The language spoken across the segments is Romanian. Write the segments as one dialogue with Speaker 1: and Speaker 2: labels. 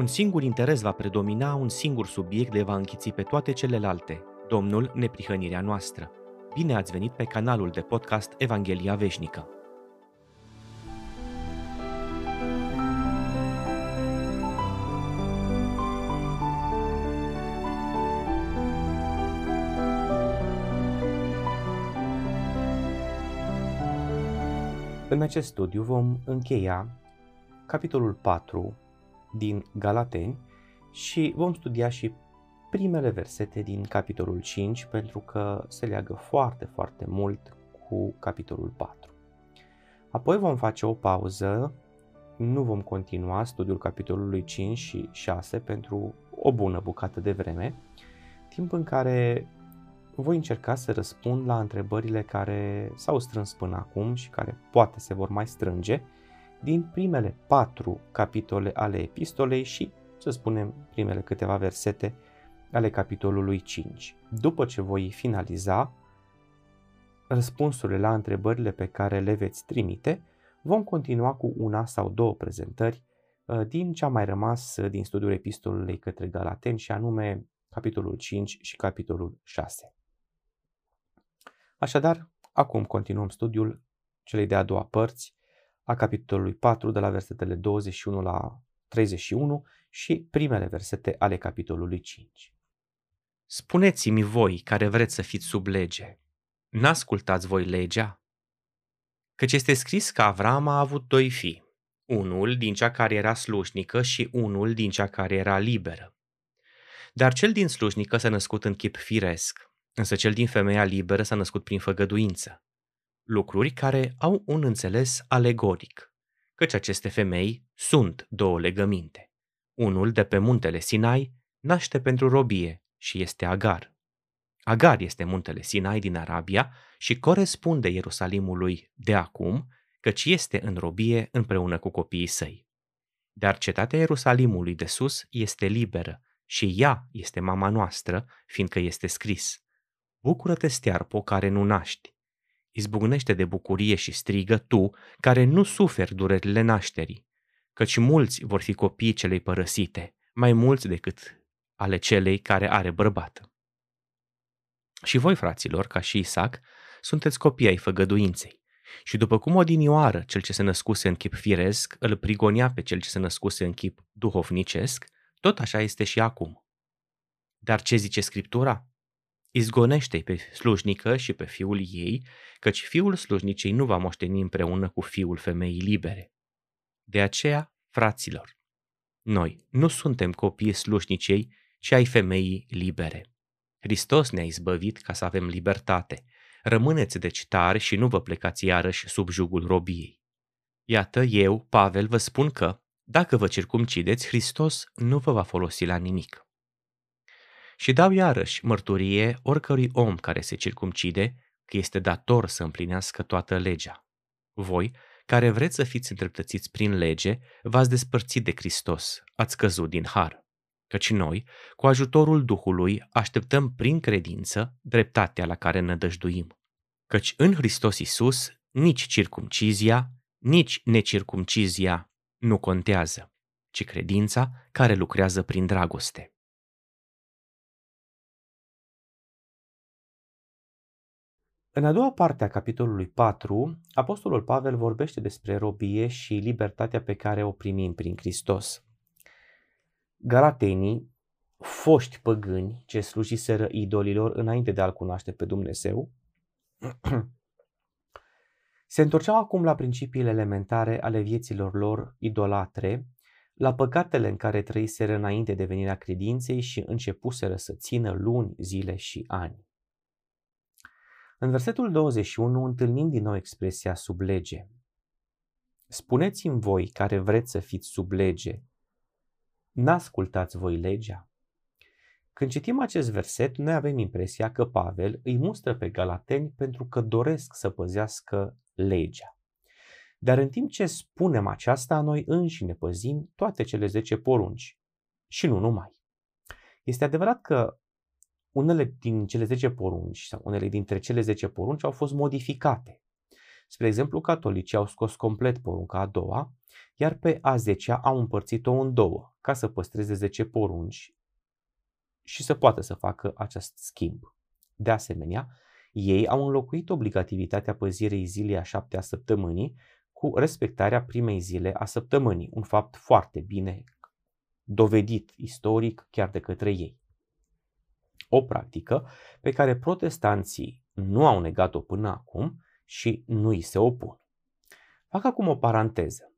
Speaker 1: Un singur interes va predomina, un singur subiect le va închiți pe toate celelalte, Domnul neprihănirea noastră. Bine ați venit pe canalul de podcast Evanghelia Veșnică. În acest studiu vom încheia capitolul 4 din Galateni și vom studia și primele versete din capitolul 5 pentru că se leagă foarte, foarte mult cu capitolul 4. Apoi vom face o pauză, nu vom continua studiul capitolului 5 și 6 pentru o bună bucată de vreme, timp în care voi încerca să răspund la întrebările care s-au strâns până acum și care poate se vor mai strânge din primele patru capitole ale epistolei și, să spunem, primele câteva versete ale capitolului 5. După ce voi finaliza răspunsurile la întrebările pe care le veți trimite, vom continua cu una sau două prezentări uh, din ce a mai rămas uh, din studiul epistolei către Galaten și anume capitolul 5 și capitolul 6. Așadar, acum continuăm studiul celei de-a doua părți a capitolului 4 de la versetele 21 la 31 și primele versete ale capitolului 5. Spuneți-mi voi care vreți să fiți sub lege, n-ascultați voi legea? Căci este scris că Avram a avut doi fii, unul din cea care era slujnică și unul din cea care era liberă. Dar cel din slujnică s-a născut în chip firesc, însă cel din femeia liberă s-a născut prin făgăduință lucruri care au un înțeles alegoric, căci aceste femei sunt două legăminte. Unul de pe muntele Sinai naște pentru robie și este Agar. Agar este muntele Sinai din Arabia și corespunde Ierusalimului de acum, căci este în robie împreună cu copiii săi. Dar cetatea Ierusalimului de sus este liberă și ea este mama noastră, fiindcă este scris. Bucură-te, stearpo, care nu naști, izbucnește de bucurie și strigă tu, care nu suferi durerile nașterii, căci mulți vor fi copiii celei părăsite, mai mulți decât ale celei care are bărbat. Și voi, fraților, ca și Isaac, sunteți copii ai făgăduinței. Și după cum odinioară cel ce se născuse în chip firesc îl prigonia pe cel ce se născuse în chip duhovnicesc, tot așa este și acum. Dar ce zice Scriptura? Izgonește-i pe slujnică și pe fiul ei, căci fiul slujnicei nu va moșteni împreună cu fiul femeii libere. De aceea, fraților, noi nu suntem copii slujnicei, ci ai femeii libere. Hristos ne-a izbăvit ca să avem libertate. Rămâneți deci tari și nu vă plecați iarăși sub jugul robiei. Iată, eu, Pavel, vă spun că, dacă vă circumcideți, Hristos nu vă va folosi la nimic. Și dau iarăși mărturie oricărui om care se circumcide că este dator să împlinească toată legea. Voi, care vreți să fiți îndreptățiți prin lege, v-ați despărțit de Hristos, ați căzut din har. Căci noi, cu ajutorul Duhului, așteptăm prin credință dreptatea la care ne dăjduim. Căci în Hristos Isus, nici circumcizia, nici necircumcizia nu contează, ci credința care lucrează prin dragoste. În a doua parte a capitolului 4, Apostolul Pavel vorbește despre robie și libertatea pe care o primim prin Hristos. Galatenii, foști păgâni ce slujiseră idolilor înainte de a-L cunoaște pe Dumnezeu, se întorceau acum la principiile elementare ale vieților lor idolatre, la păcatele în care trăiseră înainte de venirea credinței și începuseră să țină luni, zile și ani. În versetul 21 întâlnim din nou expresia sub lege. Spuneți-mi voi care vreți să fiți sub lege, n-ascultați voi legea? Când citim acest verset, noi avem impresia că Pavel îi mustră pe galateni pentru că doresc să păzească legea. Dar în timp ce spunem aceasta, noi înșine păzim toate cele 10 porunci. Și nu numai. Este adevărat că unele din cele 10 porunci sau unele dintre cele 10 porunci au fost modificate. Spre exemplu, catolicii au scos complet porunca a doua, iar pe a zecea au împărțit-o în două, ca să păstreze 10 porunci și să poată să facă acest schimb. De asemenea, ei au înlocuit obligativitatea păzirei zilei a șapte a săptămânii cu respectarea primei zile a săptămânii, un fapt foarte bine dovedit istoric chiar de către ei. O practică pe care protestanții nu au negat-o până acum și nu îi se opun. Fac acum o paranteză.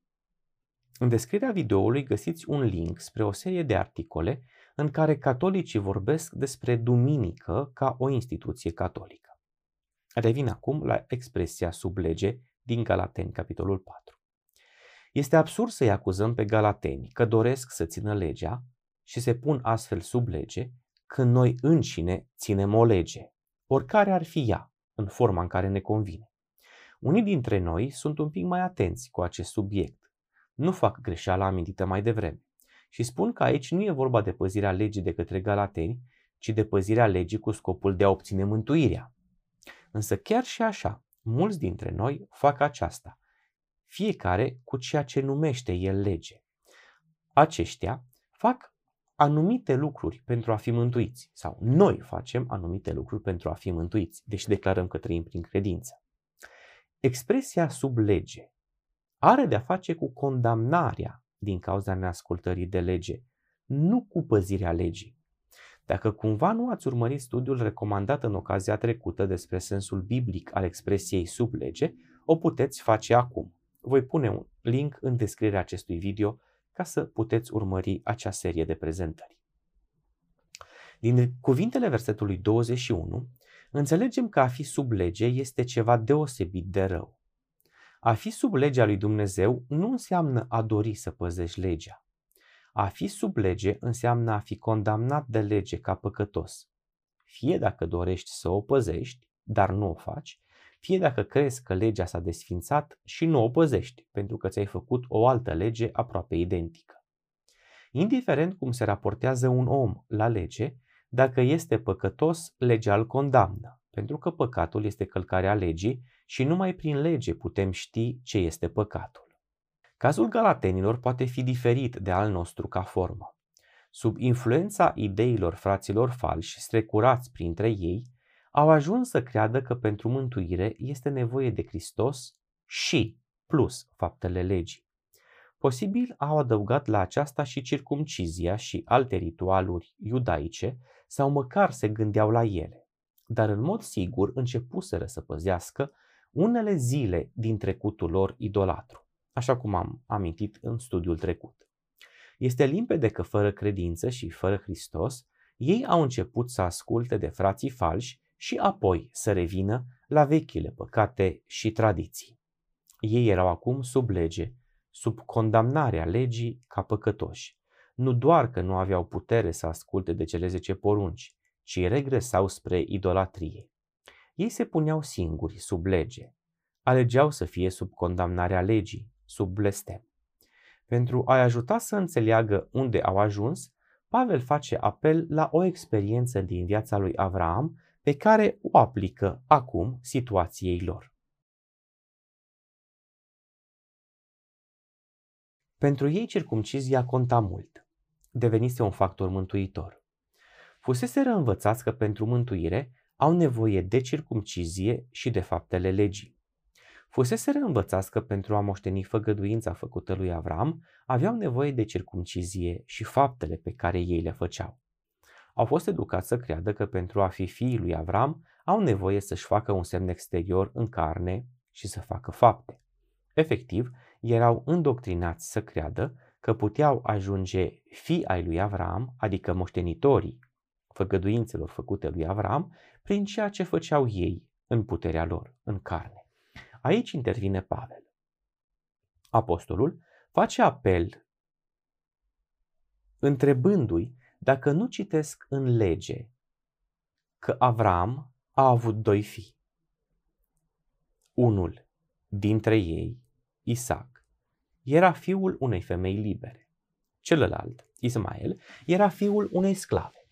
Speaker 1: În descrierea videoului găsiți un link spre o serie de articole în care catolicii vorbesc despre duminică ca o instituție catolică. Revin acum la expresia sub lege din Galateni, capitolul 4. Este absurd să-i acuzăm pe galateni că doresc să țină legea și se pun astfel sub lege când noi înșine ținem o lege, oricare ar fi ea, în forma în care ne convine. Unii dintre noi sunt un pic mai atenți cu acest subiect. Nu fac greșeala amintită mai devreme și spun că aici nu e vorba de păzirea legii de către galateni, ci de păzirea legii cu scopul de a obține mântuirea. Însă chiar și așa, mulți dintre noi fac aceasta, fiecare cu ceea ce numește el lege. Aceștia fac anumite lucruri pentru a fi mântuiți sau noi facem anumite lucruri pentru a fi mântuiți, deși declarăm că trăim prin credință. Expresia sub lege are de-a face cu condamnarea din cauza neascultării de lege, nu cu păzirea legii. Dacă cumva nu ați urmărit studiul recomandat în ocazia trecută despre sensul biblic al expresiei sub lege, o puteți face acum. Voi pune un link în descrierea acestui video ca să puteți urmări acea serie de prezentări. Din cuvintele versetului 21, înțelegem că a fi sub lege este ceva deosebit de rău. A fi sub legea lui Dumnezeu nu înseamnă a dori să păzești legea. A fi sub lege înseamnă a fi condamnat de lege ca păcătos. Fie dacă dorești să o păzești, dar nu o faci, fie dacă crezi că legea s-a desfințat și nu o păzești, pentru că ți-ai făcut o altă lege aproape identică. Indiferent cum se raportează un om la lege, dacă este păcătos, legea îl condamnă, pentru că păcatul este călcarea legii și numai prin lege putem ști ce este păcatul. Cazul galatenilor poate fi diferit de al nostru ca formă. Sub influența ideilor fraților falși strecurați printre ei, au ajuns să creadă că pentru mântuire este nevoie de Hristos și plus faptele legii. Posibil au adăugat la aceasta și circumcizia și alte ritualuri iudaice sau măcar se gândeau la ele, dar în mod sigur începuseră să păzească unele zile din trecutul lor idolatru, așa cum am amintit în studiul trecut. Este limpede că fără credință și fără Hristos, ei au început să asculte de frații falși și apoi să revină la vechile păcate și tradiții. Ei erau acum sub lege, sub condamnarea legii ca păcătoși. Nu doar că nu aveau putere să asculte de cele zece porunci, ci regresau spre idolatrie. Ei se puneau singuri sub lege, alegeau să fie sub condamnarea legii, sub blestem. Pentru a-i ajuta să înțeleagă unde au ajuns, Pavel face apel la o experiență din viața lui Avraam pe care o aplică acum situației lor. Pentru ei circumcizia conta mult. Devenise un factor mântuitor. Fuseseră învățați că pentru mântuire au nevoie de circumcizie și de faptele legii. Fuseseră învățați că pentru a moșteni făgăduința făcută lui Avram, aveau nevoie de circumcizie și faptele pe care ei le făceau au fost educați să creadă că pentru a fi fiii lui Avram au nevoie să-și facă un semn exterior în carne și să facă fapte. Efectiv, erau îndoctrinați să creadă că puteau ajunge fii ai lui Avram, adică moștenitorii făgăduințelor făcute lui Avram, prin ceea ce făceau ei în puterea lor, în carne. Aici intervine Pavel. Apostolul face apel întrebându-i dacă nu citesc în lege că Avram a avut doi fii. Unul dintre ei, Isaac, era fiul unei femei libere. Celălalt, Ismael, era fiul unei sclave.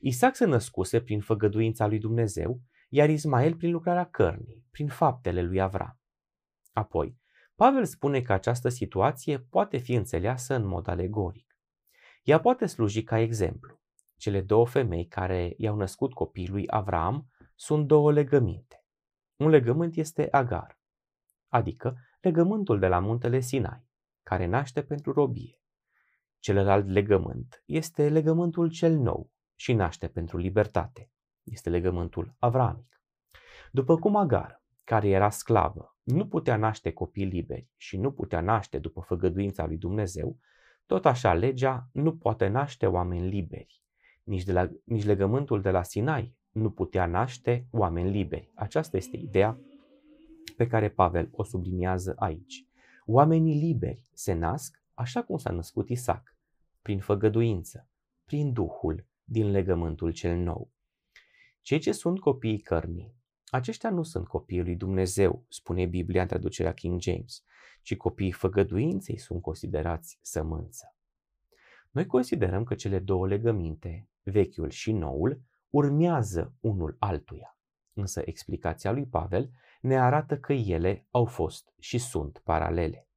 Speaker 1: Isaac se născuse prin făgăduința lui Dumnezeu, iar Ismael prin lucrarea cărnii, prin faptele lui Avram. Apoi, Pavel spune că această situație poate fi înțeleasă în mod alegoric. Ea poate sluji ca exemplu. Cele două femei care i-au născut copiii lui Avram sunt două legăminte. Un legământ este Agar, adică legământul de la muntele Sinai, care naște pentru robie. Celălalt legământ este legământul cel nou și naște pentru libertate. Este legământul avramic. După cum Agar, care era sclavă, nu putea naște copii liberi și nu putea naște după făgăduința lui Dumnezeu, tot așa legea nu poate naște oameni liberi. Nici, de la, nici legământul de la Sinai nu putea naște oameni liberi. Aceasta este ideea pe care Pavel o subliniază aici. Oamenii liberi se nasc așa cum s-a născut Isaac, prin făgăduință, prin Duhul din legământul cel nou. Cei ce sunt copiii cărnii, aceștia nu sunt copiii lui Dumnezeu, spune Biblia în traducerea King James, ci copiii făgăduinței sunt considerați sămânță. Noi considerăm că cele două legăminte, vechiul și noul, urmează unul altuia. Însă explicația lui Pavel ne arată că ele au fost și sunt paralele.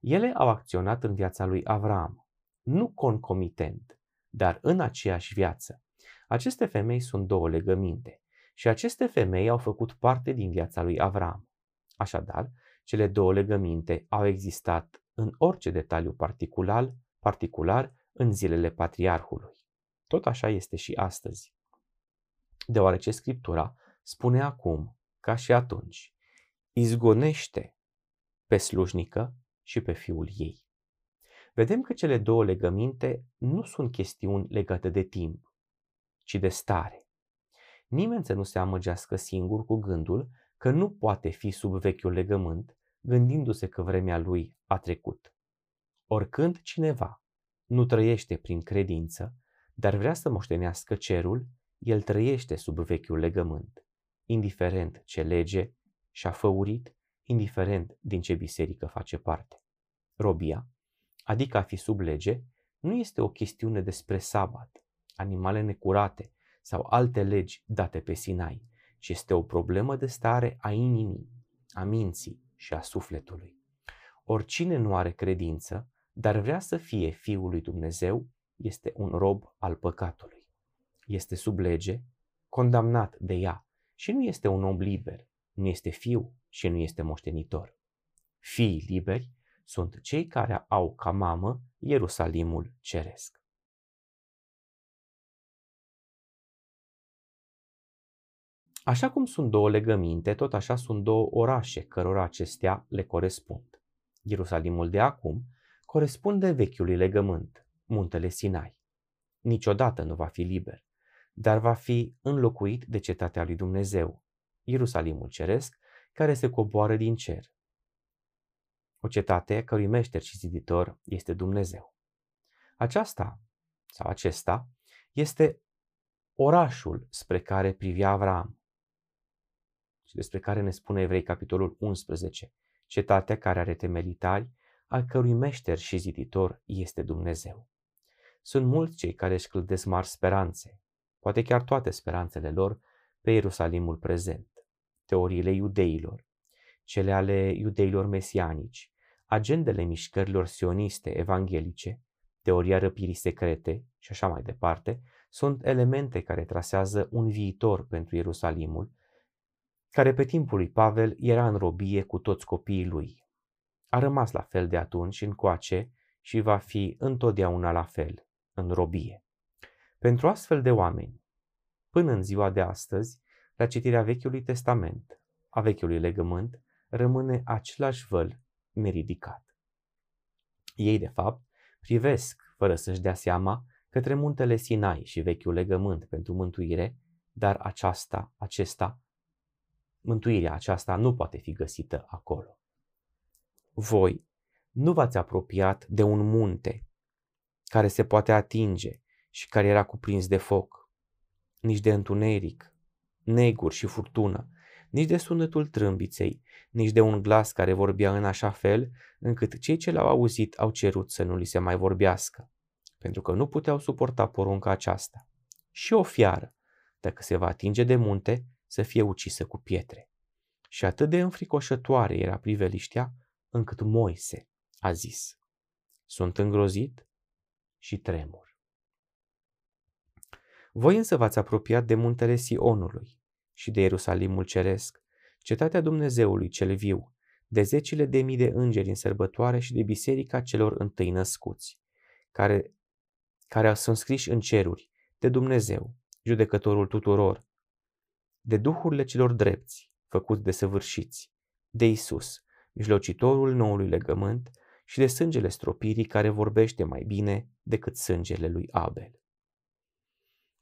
Speaker 1: Ele au acționat în viața lui Avram, nu concomitent, dar în aceeași viață. Aceste femei sunt două legăminte și aceste femei au făcut parte din viața lui Avram. Așadar, cele două legăminte au existat în orice detaliu particular, particular în zilele patriarhului. Tot așa este și astăzi. Deoarece Scriptura spune acum, ca și atunci, izgonește pe slujnică și pe fiul ei. Vedem că cele două legăminte nu sunt chestiuni legate de timp, ci de stare. Nimeni să nu se amăgească singur cu gândul că nu poate fi sub vechiul legământ, gândindu-se că vremea lui a trecut. Oricând cineva nu trăiește prin credință, dar vrea să moștenească cerul, el trăiește sub vechiul legământ, indiferent ce lege și-a făurit, indiferent din ce biserică face parte. Robia, adică a fi sub lege, nu este o chestiune despre sabat, animale necurate sau alte legi date pe Sinai, ci este o problemă de stare a inimii, a minții și a sufletului. Oricine nu are credință, dar vrea să fie Fiul lui Dumnezeu, este un rob al păcatului. Este sub lege, condamnat de ea și nu este un om liber, nu este fiu și nu este moștenitor. Fiii liberi sunt cei care au ca mamă Ierusalimul ceresc. Așa cum sunt două legăminte, tot așa sunt două orașe cărora acestea le corespund. Ierusalimul de acum corespunde vechiului legământ, muntele Sinai. Niciodată nu va fi liber, dar va fi înlocuit de cetatea lui Dumnezeu, Ierusalimul ceresc, care se coboară din cer. O cetate cărui meșter și ziditor este Dumnezeu. Aceasta sau acesta este orașul spre care privea Avram și despre care ne spune Evrei capitolul 11, cetatea care are temelitari, al cărui meșter și ziditor este Dumnezeu. Sunt mulți cei care își clădesc mari speranțe, poate chiar toate speranțele lor, pe Ierusalimul prezent. Teoriile iudeilor, cele ale iudeilor mesianici, agendele mișcărilor sioniste evanghelice, teoria răpirii secrete și așa mai departe, sunt elemente care trasează un viitor pentru Ierusalimul, care pe timpul lui Pavel era în robie cu toți copiii lui. A rămas la fel de atunci încoace și va fi întotdeauna la fel, în robie. Pentru astfel de oameni, până în ziua de astăzi, la citirea Vechiului Testament, a Vechiului Legământ, rămâne același văl neridicat. Ei, de fapt, privesc, fără să-și dea seama, către muntele Sinai și vechiul legământ pentru mântuire, dar aceasta, acesta, mântuirea aceasta nu poate fi găsită acolo. Voi nu v-ați apropiat de un munte care se poate atinge și care era cuprins de foc, nici de întuneric, neguri și furtună, nici de sunetul trâmbiței, nici de un glas care vorbea în așa fel încât cei ce l-au auzit au cerut să nu li se mai vorbească, pentru că nu puteau suporta porunca aceasta. Și o fiară, dacă se va atinge de munte, să fie ucisă cu pietre. Și atât de înfricoșătoare era priveliștea, încât Moise a zis, Sunt îngrozit? și tremur. Voi însă v-ați apropiat de muntele Sionului și de Ierusalimul Ceresc, cetatea Dumnezeului cel viu, de zecile de mii de îngeri în sărbătoare și de biserica celor întâi născuți, care, care sunt scriși în ceruri, de Dumnezeu, judecătorul tuturor, de duhurile celor drepți, făcuți de săvârșiți, de Isus, mijlocitorul noului legământ și de sângele stropirii care vorbește mai bine decât sângele lui Abel.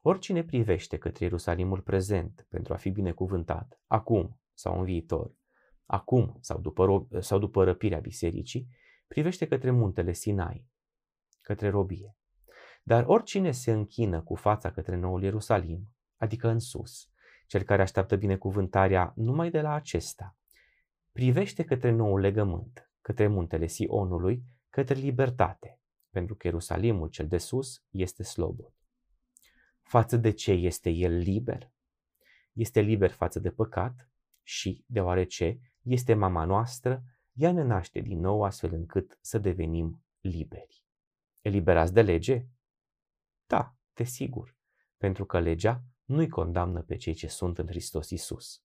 Speaker 1: Oricine privește către Ierusalimul prezent pentru a fi binecuvântat, acum sau în viitor, acum sau după, sau după răpirea bisericii, privește către muntele Sinai, către robie. Dar oricine se închină cu fața către noul Ierusalim, adică în sus, cel care așteaptă binecuvântarea numai de la acesta, privește către noul legământ, către muntele Sionului, către libertate, pentru că Ierusalimul cel de sus este slobod. Față de ce este el liber? Este liber față de păcat și, deoarece este mama noastră, ea ne naște din nou astfel încât să devenim liberi. Eliberați de lege? Da, desigur, pentru că legea nu-i condamnă pe cei ce sunt în Hristos Isus.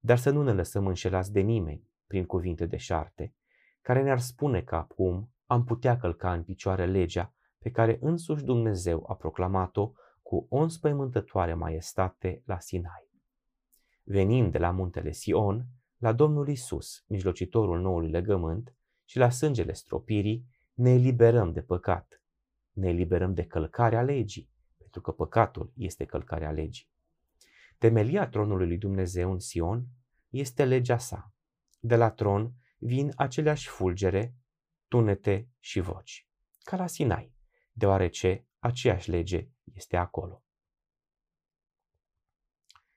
Speaker 1: Dar să nu ne lăsăm înșelați de nimeni prin cuvinte de șarte, care ne-ar spune că acum am putea călca în picioare legea pe care însuși Dumnezeu a proclamat-o cu o înspăimântătoare maestate la Sinai. Venind de la muntele Sion, la Domnul Isus, mijlocitorul noului legământ, și la sângele stropirii, ne eliberăm de păcat, ne eliberăm de călcarea legii, pentru că păcatul este călcarea legii. Temelia tronului lui Dumnezeu în Sion este legea sa. De la tron vin aceleași fulgere, tunete și voci, ca la Sinai, deoarece aceeași lege este acolo.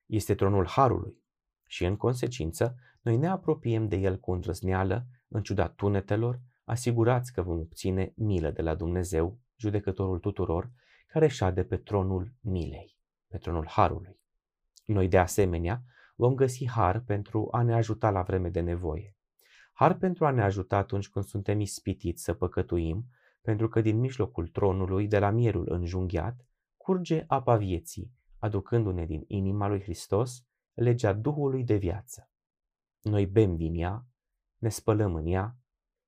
Speaker 1: Este tronul Harului și, în consecință, noi ne apropiem de el cu îndrăzneală, în ciuda tunetelor, asigurați că vom obține milă de la Dumnezeu, judecătorul tuturor, care șade pe tronul milei, pe tronul Harului. Noi, de asemenea, vom găsi har pentru a ne ajuta la vreme de nevoie. Har pentru a ne ajuta atunci când suntem ispitiți să păcătuim, pentru că din mijlocul tronului, de la mierul înjunghiat, curge apa vieții, aducându-ne din inima lui Hristos legea Duhului de viață. Noi bem din ea, ne spălăm în ea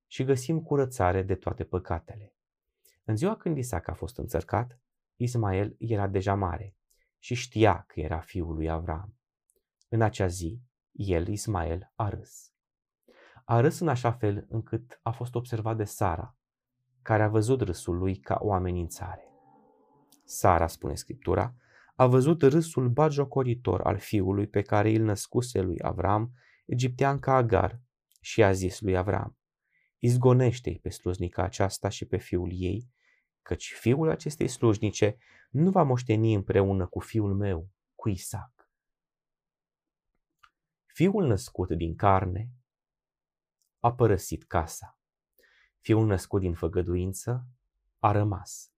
Speaker 1: și găsim curățare de toate păcatele. În ziua când Isaac a fost înțărcat, Ismael era deja mare și știa că era fiul lui Avram. În acea zi, el, Ismael, a râs. A râs în așa fel încât a fost observat de Sara, care a văzut râsul lui ca o amenințare. Sara, spune Scriptura, a văzut râsul bagiocoritor al fiului pe care îl născuse lui Avram, egipteanca Agar, și a zis lui Avram, izgonește-i pe slujnica aceasta și pe fiul ei, căci fiul acestei slujnice nu va moșteni împreună cu fiul meu, cu Isaac. Fiul născut din carne a părăsit casa. Fiul născut din făgăduință a rămas.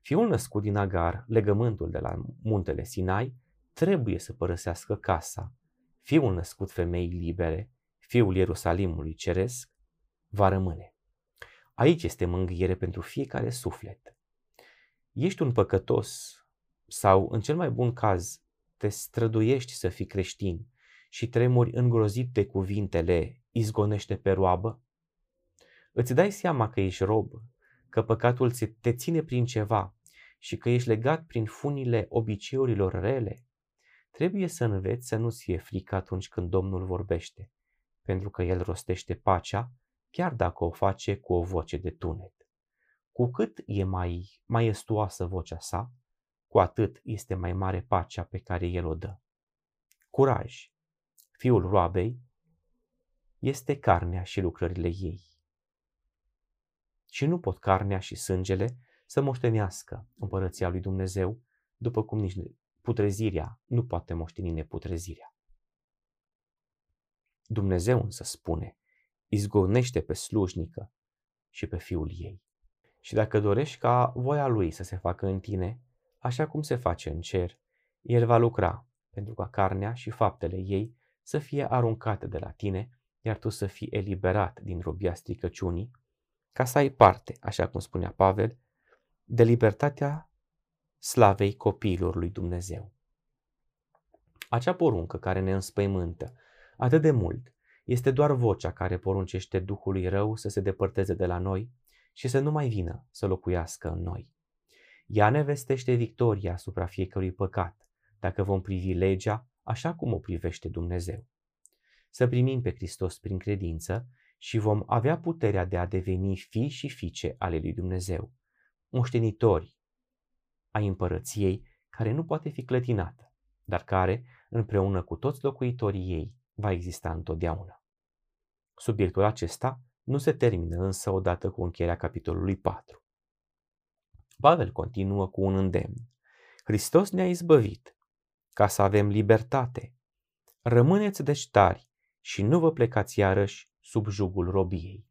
Speaker 1: Fiul născut din Agar, legământul de la muntele Sinai, trebuie să părăsească casa. Fiul născut femei libere, fiul Ierusalimului ceresc, va rămâne. Aici este mângâiere pentru fiecare suflet. Ești un păcătos sau, în cel mai bun caz, te străduiești să fii creștin și tremuri îngrozit de cuvintele izgonește pe roabă? Îți dai seama că ești rob, că păcatul te ține prin ceva și că ești legat prin funile obiceiurilor rele? Trebuie să înveți să nu-ți fie frică atunci când Domnul vorbește, pentru că El rostește pacea chiar dacă o face cu o voce de tunet. Cu cât e mai maestuoasă vocea sa, cu atât este mai mare pacea pe care el o dă. Curaj! Fiul roabei este carnea și lucrările ei. Și nu pot carnea și sângele să moștenească împărăția lui Dumnezeu, după cum nici putrezirea nu poate moșteni neputrezirea. Dumnezeu însă spune, izgonește pe slujnică și pe fiul ei. Și dacă dorești ca voia lui să se facă în tine, așa cum se face în cer, el va lucra pentru ca carnea și faptele ei să fie aruncate de la tine, iar tu să fii eliberat din robia stricăciunii, ca să ai parte, așa cum spunea Pavel, de libertatea slavei copiilor lui Dumnezeu. Acea poruncă care ne înspăimântă atât de mult este doar vocea care poruncește Duhului rău să se depărteze de la noi și să nu mai vină să locuiască în noi. Ea ne vestește victoria asupra fiecărui păcat, dacă vom privi legea așa cum o privește Dumnezeu. Să primim pe Hristos prin credință și vom avea puterea de a deveni fi și fiice ale lui Dumnezeu, moștenitori ai împărăției care nu poate fi clătinată, dar care, împreună cu toți locuitorii ei, va exista întotdeauna. Subiectul acesta nu se termină însă odată cu încheierea capitolului 4. Pavel continuă cu un îndemn. Hristos ne-a izbăvit ca să avem libertate. Rămâneți deci tari și nu vă plecați iarăși sub jugul robiei.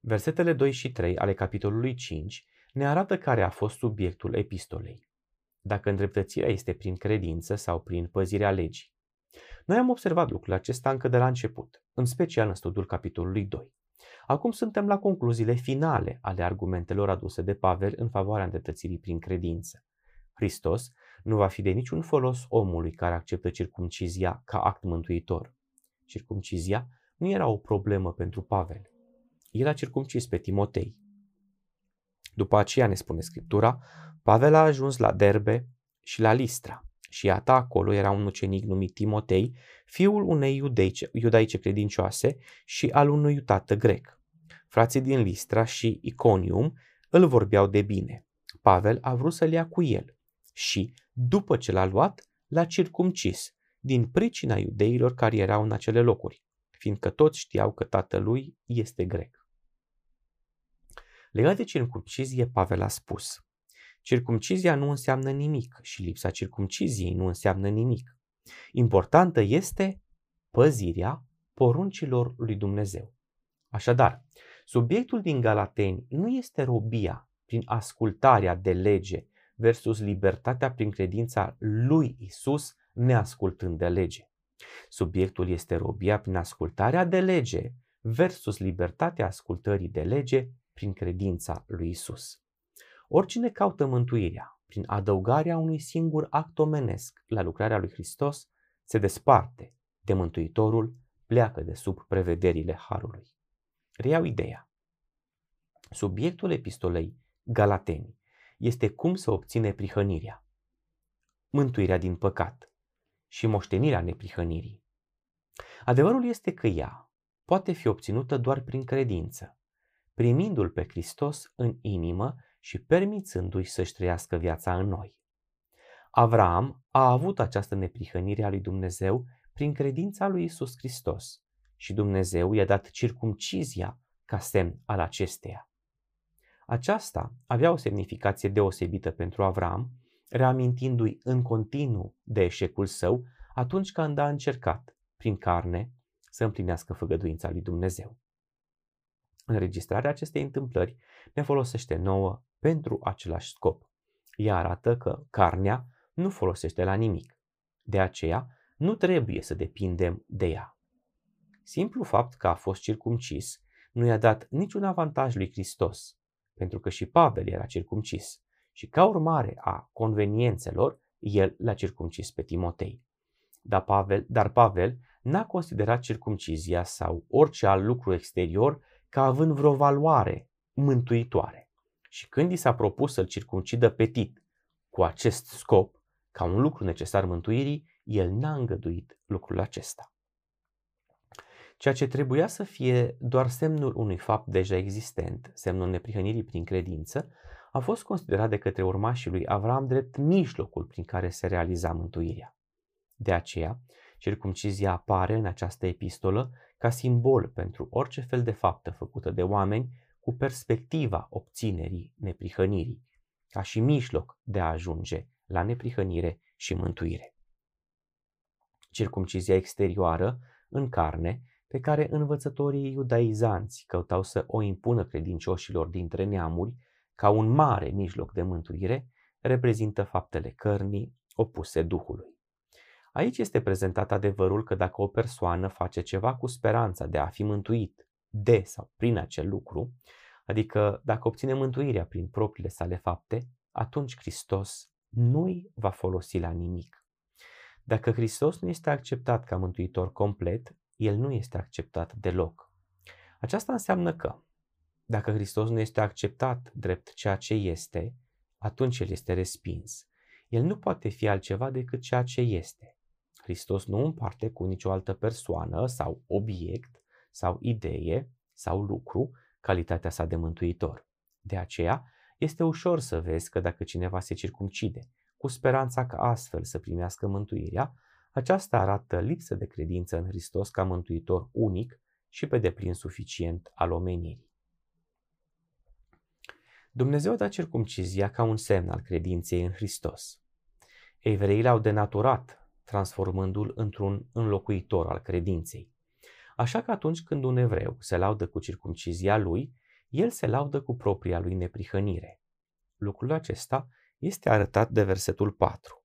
Speaker 1: Versetele 2 și 3 ale capitolului 5 ne arată care a fost subiectul epistolei. Dacă îndreptățirea este prin credință sau prin păzirea legii. Noi am observat lucrul acesta încă de la început, în special în studiul capitolului 2. Acum suntem la concluziile finale ale argumentelor aduse de Pavel în favoarea îndreptățirii prin credință. Hristos nu va fi de niciun folos omului care acceptă circumcizia ca act mântuitor. Circumcizia nu era o problemă pentru Pavel. El a circumcis pe Timotei. După aceea, ne spune Scriptura, Pavel a ajuns la Derbe și la Listra. Și iată acolo era un ucenic numit Timotei, fiul unei iudeice, iudaice credincioase și al unui tată grec. Frații din Listra și Iconium îl vorbeau de bine. Pavel a vrut să-l ia cu el și, după ce l-a luat, l-a circumcis, din pricina iudeilor care erau în acele locuri, fiindcă toți știau că tatălui este grec. Legat de circumcizie, Pavel a spus, Circumcizia nu înseamnă nimic și lipsa circumciziei nu înseamnă nimic. Importantă este păzirea poruncilor lui Dumnezeu. Așadar, subiectul din Galateni nu este robia prin ascultarea de lege versus libertatea prin credința lui Isus neascultând de lege. Subiectul este robia prin ascultarea de lege versus libertatea ascultării de lege prin credința lui Isus. Oricine caută mântuirea prin adăugarea unui singur act omenesc la lucrarea lui Hristos se desparte de Mântuitorul, pleacă de sub prevederile Harului. Reiau ideea. Subiectul epistolei Galateni este cum să obține prihănirea, mântuirea din păcat și moștenirea neprihănirii. Adevărul este că ea poate fi obținută doar prin credință, primindu-L pe Hristos în inimă și permițându-i să-și trăiască viața în noi. Avram a avut această neprihănire a lui Dumnezeu prin credința lui Isus Hristos și Dumnezeu i-a dat circumcizia ca semn al acesteia. Aceasta avea o semnificație deosebită pentru Avram, reamintindu-i în continuu de eșecul său atunci când a încercat, prin carne, să împlinească făgăduința lui Dumnezeu. Înregistrarea acestei întâmplări ne folosește nouă pentru același scop. Ea arată că carnea nu folosește la nimic. De aceea, nu trebuie să depindem de ea. Simplu fapt că a fost circumcis nu i-a dat niciun avantaj lui Hristos, pentru că și Pavel era circumcis și ca urmare a conveniențelor, el l-a circumcis pe Timotei. Dar Pavel, dar Pavel n-a considerat circumcizia sau orice alt lucru exterior ca având vreo valoare mântuitoare. Și când i s-a propus să-l circuncidă pe Tit cu acest scop, ca un lucru necesar mântuirii, el n-a îngăduit lucrul acesta. Ceea ce trebuia să fie doar semnul unui fapt deja existent, semnul neprihănirii prin credință, a fost considerat de către urmașii lui Avram drept mijlocul prin care se realiza mântuirea. De aceea, circumcizia apare în această epistolă ca simbol pentru orice fel de faptă făcută de oameni cu perspectiva obținerii neprihănirii, ca și mijloc de a ajunge la neprihănire și mântuire. Circumcizia exterioară, în carne, pe care învățătorii iudaizanți căutau să o impună credincioșilor dintre neamuri ca un mare mijloc de mântuire, reprezintă faptele cărnii opuse Duhului. Aici este prezentat adevărul că dacă o persoană face ceva cu speranța de a fi mântuit de sau prin acel lucru, adică dacă obține mântuirea prin propriile sale fapte, atunci Hristos nu-i va folosi la nimic. Dacă Hristos nu este acceptat ca mântuitor complet, el nu este acceptat deloc. Aceasta înseamnă că, dacă Hristos nu este acceptat drept ceea ce este, atunci el este respins. El nu poate fi altceva decât ceea ce este. Hristos nu împarte cu nicio altă persoană sau obiect sau idee sau lucru calitatea sa de mântuitor. De aceea, este ușor să vezi că dacă cineva se circumcide, cu speranța ca astfel să primească mântuirea, aceasta arată lipsă de credință în Hristos ca mântuitor unic și pe deplin suficient al omenirii. Dumnezeu a dat circumcizia ca un semn al credinței în Hristos. Evreii l-au denaturat, transformându-l într-un înlocuitor al credinței. Așa că atunci când un evreu se laudă cu circumcizia lui, el se laudă cu propria lui neprihănire. Lucrul acesta este arătat de versetul 4.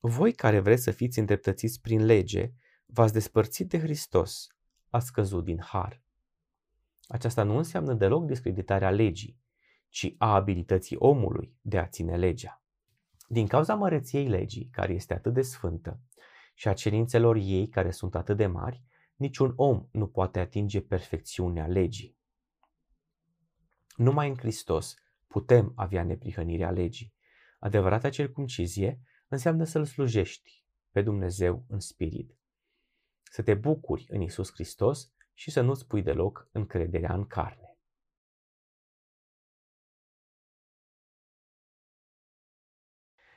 Speaker 1: Voi care vreți să fiți îndreptățiți prin lege, v-ați despărțit de Hristos, ați scăzut din har. Aceasta nu înseamnă deloc discreditarea legii, ci a abilității omului de a ține legea. Din cauza măreției legii, care este atât de sfântă, și a cerințelor ei, care sunt atât de mari, niciun om nu poate atinge perfecțiunea legii. Numai în Hristos putem avea neprihănirea legii. Adevărata circumcizie înseamnă să-L slujești pe Dumnezeu în spirit, să te bucuri în Isus Hristos și să nu-ți pui deloc încrederea în carne.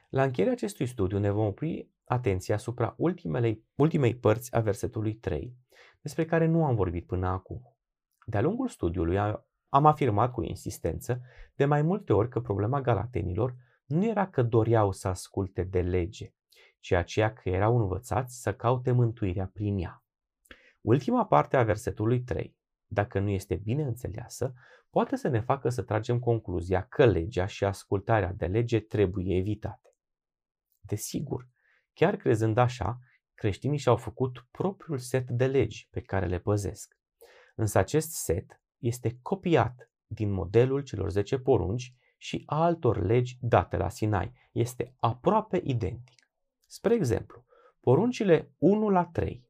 Speaker 1: La încheierea acestui studiu ne vom opri atenția asupra ultimei, ultimei părți a versetului 3, despre care nu am vorbit până acum. De-a lungul studiului am afirmat cu insistență de mai multe ori că problema galatenilor nu era că doreau să asculte de lege, ci aceea că erau învățați să caute mântuirea prin ea. Ultima parte a versetului 3, dacă nu este bine înțeleasă, poate să ne facă să tragem concluzia că legea și ascultarea de lege trebuie evitate. Desigur, chiar crezând așa, creștinii și-au făcut propriul set de legi pe care le păzesc. Însă acest set este copiat din modelul celor 10 porunci și altor legi date la Sinai. Este aproape identic. Spre exemplu, poruncile 1 la 3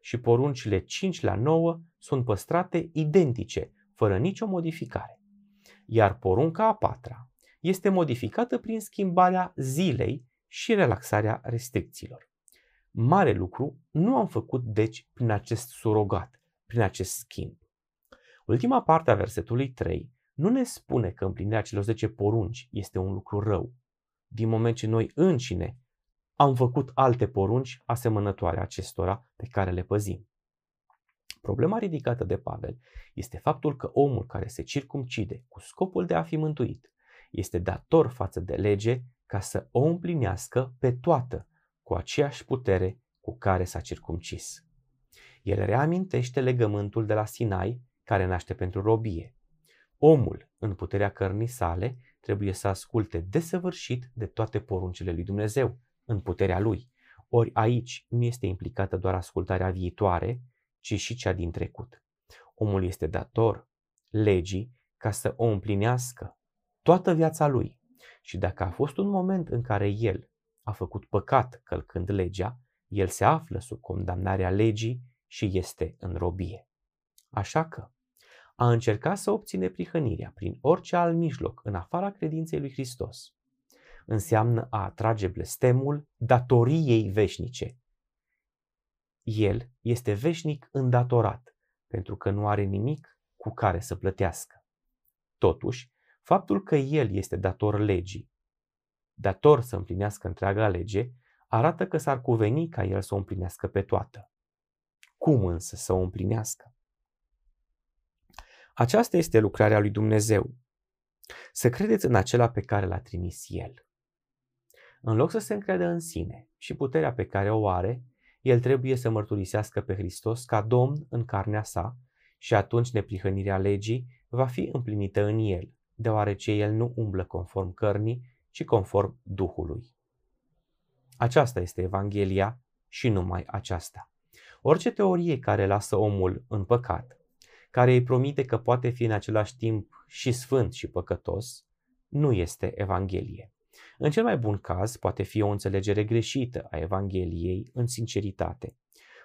Speaker 1: și poruncile 5 la 9 sunt păstrate identice, fără nicio modificare. Iar porunca a patra este modificată prin schimbarea zilei și relaxarea restricțiilor. Mare lucru nu am făcut deci prin acest surogat, prin acest schimb. Ultima parte a versetului 3 nu ne spune că împlinirea celor 10 porunci este un lucru rău, din moment ce noi înșine am făcut alte porunci asemănătoare acestora pe care le păzim. Problema ridicată de Pavel este faptul că omul care se circumcide cu scopul de a fi mântuit este dator față de lege ca să o împlinească pe toată cu aceeași putere cu care s-a circumcis. El reamintește legământul de la Sinai care naște pentru robie. Omul, în puterea cărnii sale, trebuie să asculte desăvârșit de toate poruncile lui Dumnezeu, în puterea lui. Ori aici nu este implicată doar ascultarea viitoare, ci și cea din trecut. Omul este dator legii ca să o împlinească toată viața lui. Și dacă a fost un moment în care el a făcut păcat călcând legea, el se află sub condamnarea legii și este în robie. Așa că a încerca să obține prihănirea prin orice alt mijloc în afara credinței lui Hristos înseamnă a atrage blestemul datoriei veșnice. El este veșnic îndatorat pentru că nu are nimic cu care să plătească. Totuși, faptul că el este dator legii, dator să împlinească întreaga lege, arată că s-ar cuveni ca el să o împlinească pe toată. Cum însă să o împlinească? Aceasta este lucrarea lui Dumnezeu. Să credeți în acela pe care l-a trimis El. În loc să se încredă în sine și puterea pe care o are, el trebuie să mărturisească pe Hristos ca Domn în carnea sa și atunci neprihănirea legii va fi împlinită în el, deoarece el nu umblă conform cărnii, ci conform Duhului. Aceasta este Evanghelia și numai aceasta. Orice teorie care lasă omul în păcat care îi promite că poate fi în același timp și sfânt și păcătos, nu este Evanghelie. În cel mai bun caz, poate fi o înțelegere greșită a Evangheliei în sinceritate,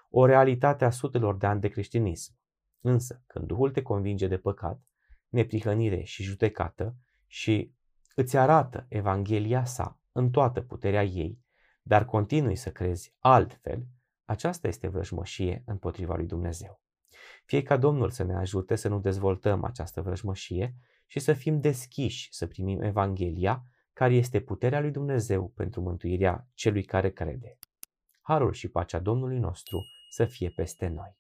Speaker 1: o realitate a sutelor de ani de creștinism. Însă, când Duhul te convinge de păcat, neprihănire și judecată și îți arată Evanghelia sa în toată puterea ei, dar continui să crezi altfel, aceasta este vrăjmășie împotriva lui Dumnezeu. Fie ca Domnul să ne ajute să nu dezvoltăm această vrăjmășie și să fim deschiși să primim Evanghelia, care este puterea lui Dumnezeu pentru mântuirea celui care crede. Harul și pacea Domnului nostru să fie peste noi.